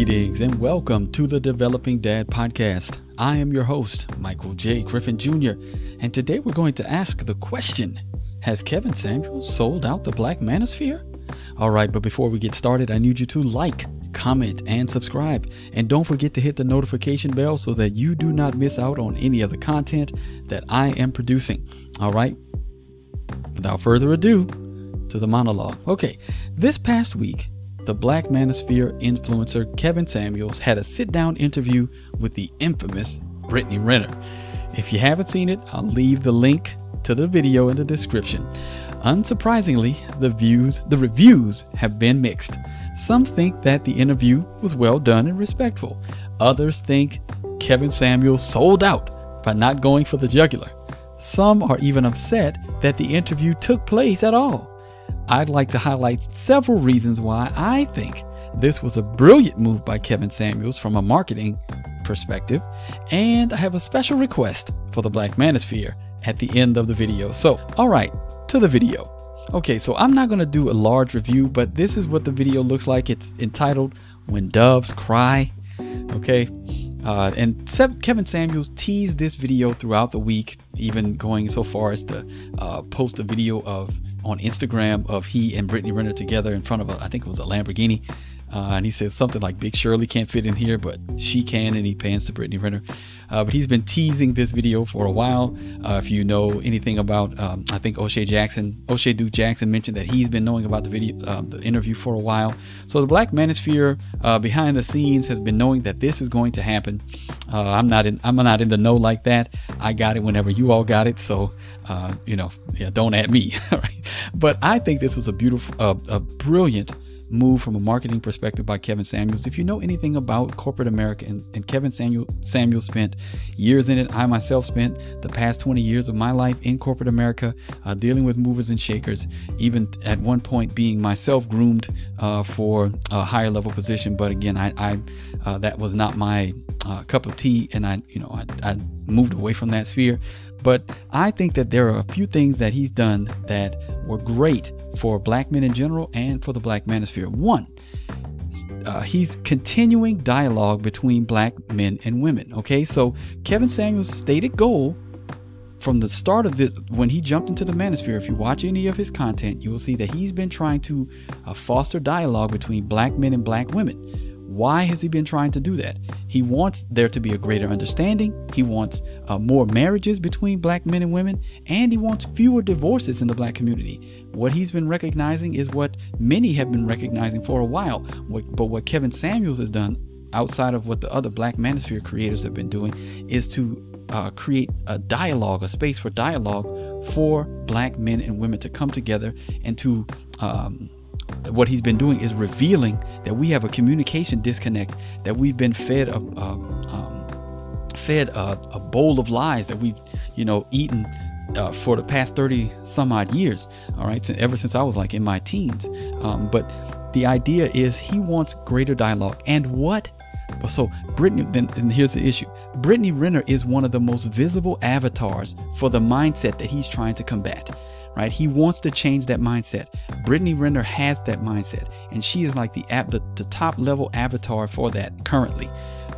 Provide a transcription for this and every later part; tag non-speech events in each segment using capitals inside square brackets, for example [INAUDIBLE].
Greetings and welcome to the Developing Dad Podcast. I am your host, Michael J. Griffin Jr., and today we're going to ask the question Has Kevin Samuels sold out the Black Manosphere? All right, but before we get started, I need you to like, comment, and subscribe. And don't forget to hit the notification bell so that you do not miss out on any of the content that I am producing. All right, without further ado, to the monologue. Okay, this past week, the Black Manosphere influencer Kevin Samuels had a sit down interview with the infamous Brittany Renner. If you haven't seen it, I'll leave the link to the video in the description. Unsurprisingly, the views, the reviews have been mixed. Some think that the interview was well done and respectful. Others think Kevin Samuels sold out by not going for the jugular. Some are even upset that the interview took place at all. I'd like to highlight several reasons why I think this was a brilliant move by Kevin Samuels from a marketing perspective, and I have a special request for the Black Manosphere at the end of the video. So, all right, to the video. Okay, so I'm not going to do a large review, but this is what the video looks like. It's entitled When Doves Cry. Okay, uh, and Kevin Samuels teased this video throughout the week, even going so far as to uh, post a video of on Instagram of he and Brittany Renner together in front of a, I think it was a Lamborghini. Uh, and he says something like Big Shirley can't fit in here, but she can, and he pans to Brittany Renner. Uh, but he's been teasing this video for a while. Uh, if you know anything about, um, I think O'Shea Jackson, O'Shea Duke Jackson mentioned that he's been knowing about the video, uh, the interview for a while. So the Black Manosphere uh, behind the scenes has been knowing that this is going to happen. Uh, I'm not in, I'm not in the know like that. I got it whenever you all got it, so you know, yeah, don't at me. [LAUGHS] right? But I think this was a beautiful, a brilliant move from a marketing perspective by Kevin Samuels. If you know anything about corporate America, and, and Kevin Samuel, Samuel spent years in it, I myself spent the past 20 years of my life in corporate America uh, dealing with movers and shakers, even at one point being myself groomed uh, for a higher level position. But again, I, I uh, that was not my uh, cup of tea, and I, you know, I, I moved away from that sphere. But I think that there are a few things that he's done that were great for black men in general and for the black manosphere. One, uh, he's continuing dialogue between black men and women. Okay, so Kevin Samuels' stated goal from the start of this, when he jumped into the manosphere, if you watch any of his content, you will see that he's been trying to uh, foster dialogue between black men and black women. Why has he been trying to do that? He wants there to be a greater understanding. He wants uh, more marriages between black men and women, and he wants fewer divorces in the black community. What he's been recognizing is what many have been recognizing for a while. But what Kevin Samuels has done, outside of what the other Black Manosphere creators have been doing, is to uh, create a dialogue, a space for dialogue for black men and women to come together and to um, what he's been doing is revealing that we have a communication disconnect, that we've been fed a, um, um, fed a, a, bowl of lies that we've, you know, eaten uh, for the past 30 some odd years. All right, so ever since I was like in my teens. Um, but the idea is he wants greater dialogue. And what? So Brittany, then and here's the issue. Brittany Renner is one of the most visible avatars for the mindset that he's trying to combat right? He wants to change that mindset. Brittany Renner has that mindset, and she is like the the, the top level avatar for that currently,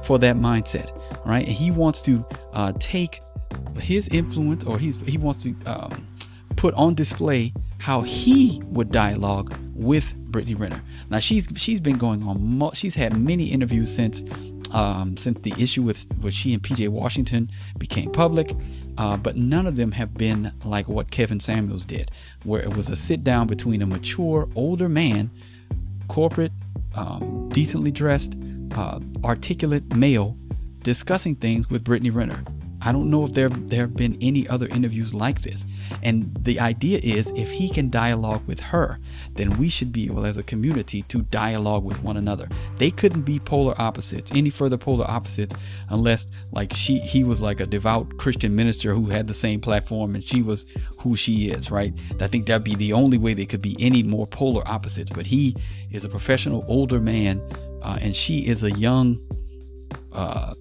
for that mindset, right? And he wants to uh, take his influence, or he's he wants to um, put on display how he would dialogue with Brittany Renner. Now she's she's been going on. She's had many interviews since um, since the issue with with she and PJ Washington became public. Uh, but none of them have been like what Kevin Samuels did, where it was a sit down between a mature, older man, corporate, um, decently dressed, uh, articulate male, discussing things with Brittany Renner. I don't know if there there have been any other interviews like this. And the idea is if he can dialogue with her, then we should be able as a community to dialogue with one another. They couldn't be polar opposites, any further polar opposites unless like she he was like a devout Christian minister who had the same platform and she was who she is, right? I think that'd be the only way they could be any more polar opposites. But he is a professional older man uh, and she is a young uh,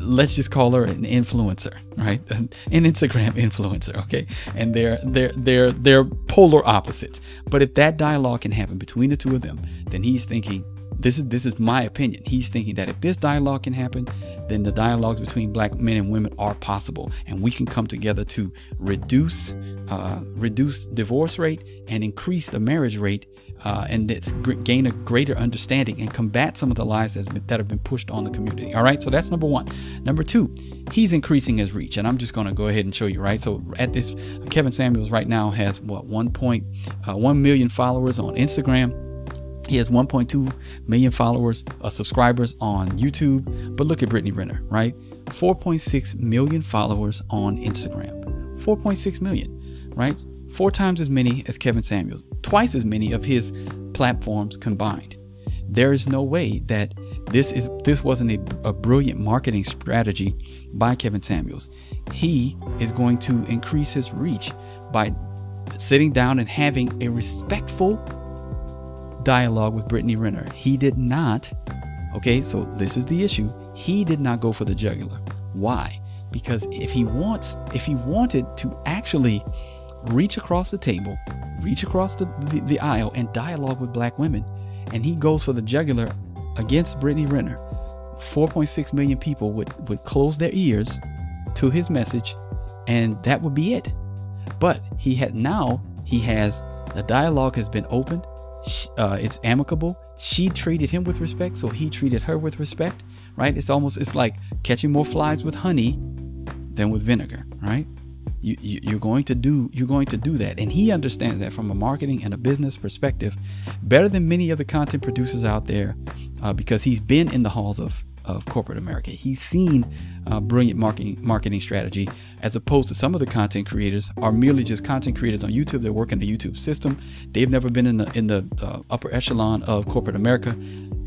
let's just call her an influencer, right? [LAUGHS] An, Instagram influencer, okay? And they're they're they're they're polar opposites. But if that dialogue can happen between the two of them, then he's thinking this is this is my opinion. He's thinking that if this dialogue can happen, then the dialogues between black men and women are possible, and we can come together to reduce uh, reduce divorce rate and increase the marriage rate, uh, and gain a greater understanding and combat some of the lies been, that have been pushed on the community. All right, so that's number one. Number two, he's increasing his reach, and I'm just going to go ahead and show you. Right, so at this, Kevin Samuels right now has what 1.1 uh, million followers on Instagram he has 1.2 million followers, uh, subscribers on YouTube. But look at Brittany Renner, right? 4.6 million followers on Instagram. 4.6 million, right? Four times as many as Kevin Samuels, twice as many of his platforms combined. There is no way that this is this wasn't a, a brilliant marketing strategy by Kevin Samuels. He is going to increase his reach by sitting down and having a respectful dialogue with Brittany Renner. He did not, okay, so this is the issue. He did not go for the jugular. Why? Because if he wants, if he wanted to actually reach across the table, reach across the, the, the aisle and dialogue with black women, and he goes for the jugular against Brittany Renner, 4.6 million people would, would close their ears to his message, and that would be it. But he had now, he has, the dialogue has been opened, uh, it's amicable. She treated him with respect, so he treated her with respect. Right? It's almost it's like catching more flies with honey than with vinegar. Right? You, you you're going to do you're going to do that, and he understands that from a marketing and a business perspective, better than many of the content producers out there, uh, because he's been in the halls of of corporate America. He's seen uh, brilliant marketing marketing strategy, as opposed to some of the content creators are merely just content creators on YouTube. They work in the YouTube system. They've never been in the in the uh, upper echelon of corporate America.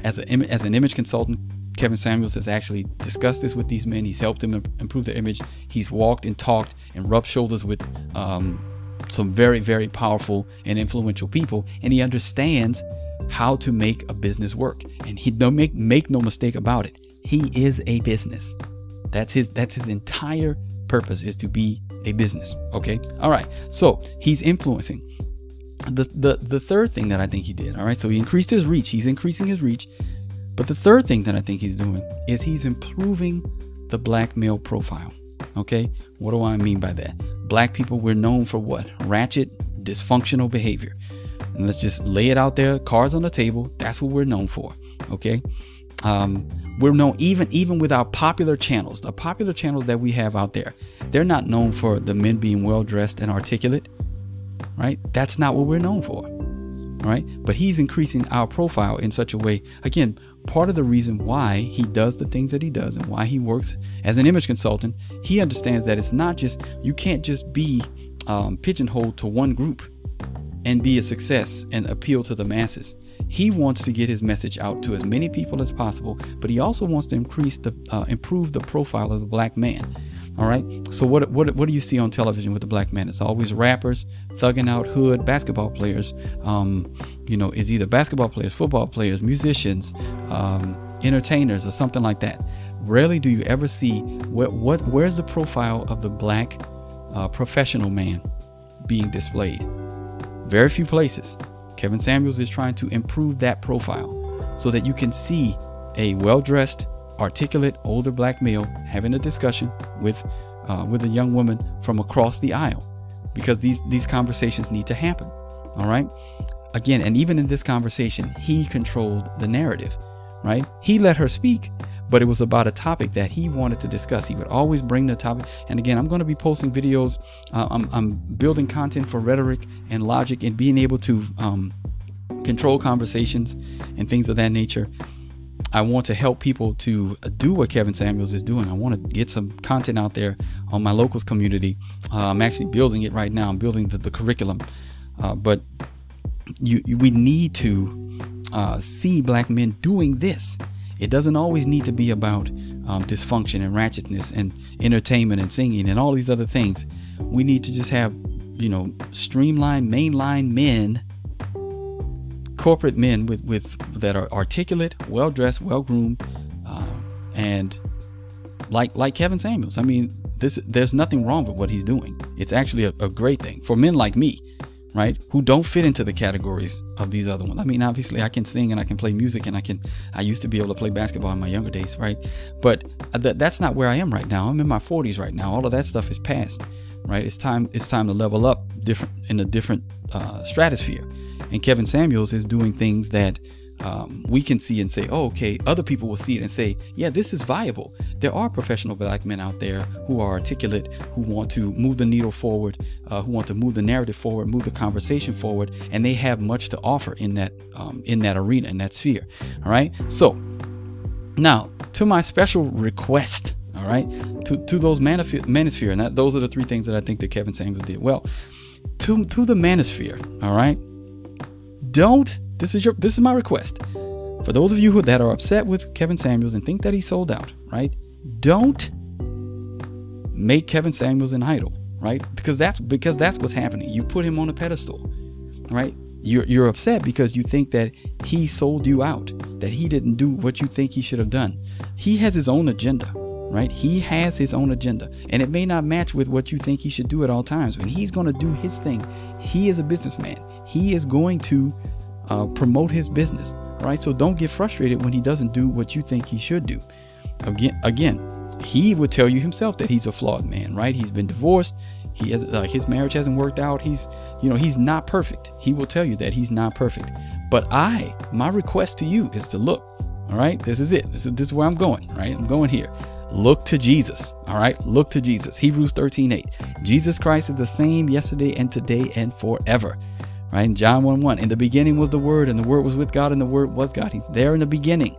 As an as an image consultant, Kevin Samuels has actually discussed this with these men. He's helped them improve their image. He's walked and talked and rubbed shoulders with um, some very very powerful and influential people, and he understands how to make a business work. And he don't make make no mistake about it. He is a business. That's his that's his entire purpose is to be a business. Okay? All right. So he's influencing. The the the third thing that I think he did, all right, so he increased his reach. He's increasing his reach. But the third thing that I think he's doing is he's improving the black male profile. Okay? What do I mean by that? Black people, we're known for what? Ratchet, dysfunctional behavior. And let's just lay it out there, cards on the table. That's what we're known for. Okay? Um, we're known even even with our popular channels, the popular channels that we have out there. They're not known for the men being well dressed and articulate, right? That's not what we're known for, right? But he's increasing our profile in such a way. Again, part of the reason why he does the things that he does and why he works as an image consultant, he understands that it's not just you can't just be um, pigeonholed to one group and be a success and appeal to the masses he wants to get his message out to as many people as possible, but he also wants to increase the uh, improve the profile of the black man. All right. So what what what do you see on television with the black man? It's always rappers, thugging out hood basketball players. Um, you know, it's either basketball players, football players, musicians, um, entertainers, or something like that. Rarely do you ever see what what where's the profile of the black uh, professional man being displayed. Very few places. Kevin Samuels is trying to improve that profile so that you can see a well-dressed, articulate older black male having a discussion with uh, with a young woman from across the aisle because these these conversations need to happen. All right. Again, and even in this conversation, he controlled the narrative, right? He let her speak, but it was about a topic that he wanted to discuss. He would always bring the topic. And again, I'm going to be posting videos. Uh, I'm, I'm, building content for rhetoric and logic and being able to um, control conversations and things of that nature. I want to help people to do what Kevin Samuels is doing. I want to get some content out there on my locals community. Uh, I'm actually building it right now. I'm building the, the curriculum, uh, but you, you, we need to uh, see black men doing this it doesn't always need to be about um, dysfunction and ratchetness and entertainment and singing and all these other things. We need to just have, you know, streamlined, mainline men, corporate men with, with that are articulate, well dressed, well groomed, uh, and like like Kevin Samuels. I mean, this there's nothing wrong with what he's doing. It's actually a, a great thing for men like me right? Who don't fit into the categories of these other ones. I mean, obviously, I can sing and I can play music and I can. I used to be able to play basketball in my younger days, right? But th- that's not where I am right now. I'm in my 40s right now. All of that stuff is past, right? It's time. It's time to level up different in a different uh, stratosphere. And Kevin Samuels is doing things that um, we can see and say, oh, okay, other people will see it and say, yeah, this is viable. There are professional black men out there who are articulate, who want to move the needle forward, uh, who want to move the narrative forward, move the conversation forward, and they have much to offer in that um, in that arena, in that sphere. All right. So now to my special request. All right, to to those manif- manosphere, and that, those are the three things that I think that Kevin Samuels did well. To to the manosphere. All right, don't this is your this is my request. For those of you who, that are upset with Kevin Samuels and think that he sold out, right? Don't make Kevin Samuels an idol, right? Because that's because that's what's happening. You put him on a pedestal, right? You're you're upset because you think that he sold you out, that he didn't do what you think he should have done. He has his own agenda, right? He has his own agenda, and it may not match with what you think he should do at all times. When he's going to do his thing, he is a businessman. He is going to uh, promote his business, right? So don't get frustrated when he doesn't do what you think he should do. Again, again, he would tell you himself that he's a flawed man, right? He's been divorced. He has uh, his marriage hasn't worked out. He's, you know, he's not perfect. He will tell you that he's not perfect. But I, my request to you is to look. All right, this is it. This is, this is where I'm going. Right, I'm going here. Look to Jesus. All right, look to Jesus. Hebrews 13, 8. Jesus Christ is the same yesterday and today and forever right? In John 1 1, in the beginning was the Word, and the Word was with God, and the Word was God. He's there in the beginning.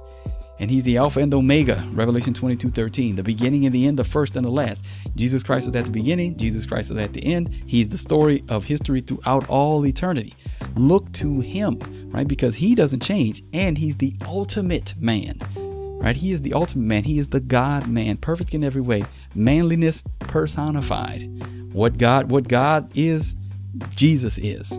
And he's the Alpha and the Omega, Revelation 22 13, the beginning and the end, the first and the last. Jesus Christ was at the beginning, Jesus Christ was at the end. He's the story of history throughout all eternity. Look to him, right? Because he doesn't change, and he's the ultimate man, right? He is the ultimate man. He is the God man, perfect in every way, manliness personified. What God, what God is, Jesus is.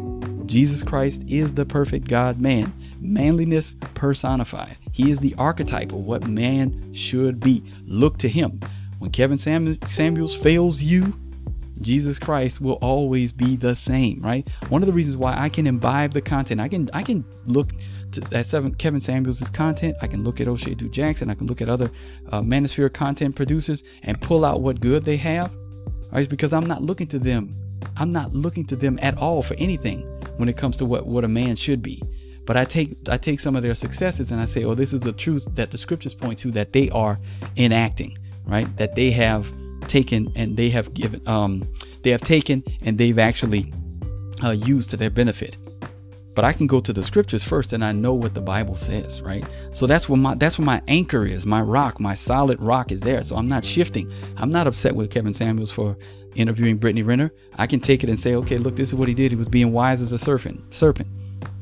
Jesus Christ is the perfect God man, manliness personified. He is the archetype of what man should be. Look to him. When Kevin Sam- Samuels fails you, Jesus Christ will always be the same, right? One of the reasons why I can imbibe the content, I can I can look to, at seven, Kevin Samuels' content, I can look at O'Shea Du Jackson, I can look at other uh, Manosphere content producers and pull out what good they have. Right? It's because I'm not looking to them. I'm not looking to them at all for anything when it comes to what, what a man should be. But I take I take some of their successes and I say, oh, this is the truth that the scriptures point to that they are enacting, right? That they have taken and they have given um they have taken and they've actually uh, used to their benefit. But I can go to the scriptures first and I know what the Bible says, right? So that's what my that's what my anchor is, my rock, my solid rock is there. So I'm not shifting. I'm not upset with Kevin Samuels for interviewing Brittany Renner, I can take it and say, okay, look, this is what he did. He was being wise as a serpent, serpent,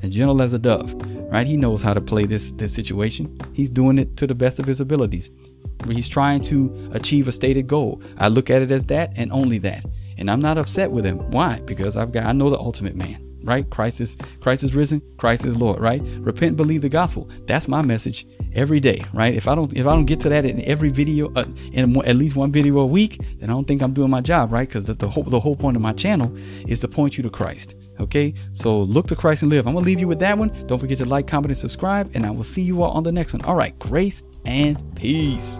and gentle as a dove. Right? He knows how to play this this situation. He's doing it to the best of his abilities. He's trying to achieve a stated goal. I look at it as that and only that. And I'm not upset with him. Why? Because I've got I know the ultimate man right? Christ is Christ is risen, Christ is Lord, right? Repent, believe the gospel. That's my message every day, right? If I don't if I don't get to that in every video, uh, in at least one video a week, then I don't think I'm doing my job, right? Because the, the whole the whole point of my channel is to point you to Christ. Okay, so look to Christ and live. I'm gonna leave you with that one. Don't forget to like, comment, and subscribe, and I will see you all on the next one. All right, grace and peace.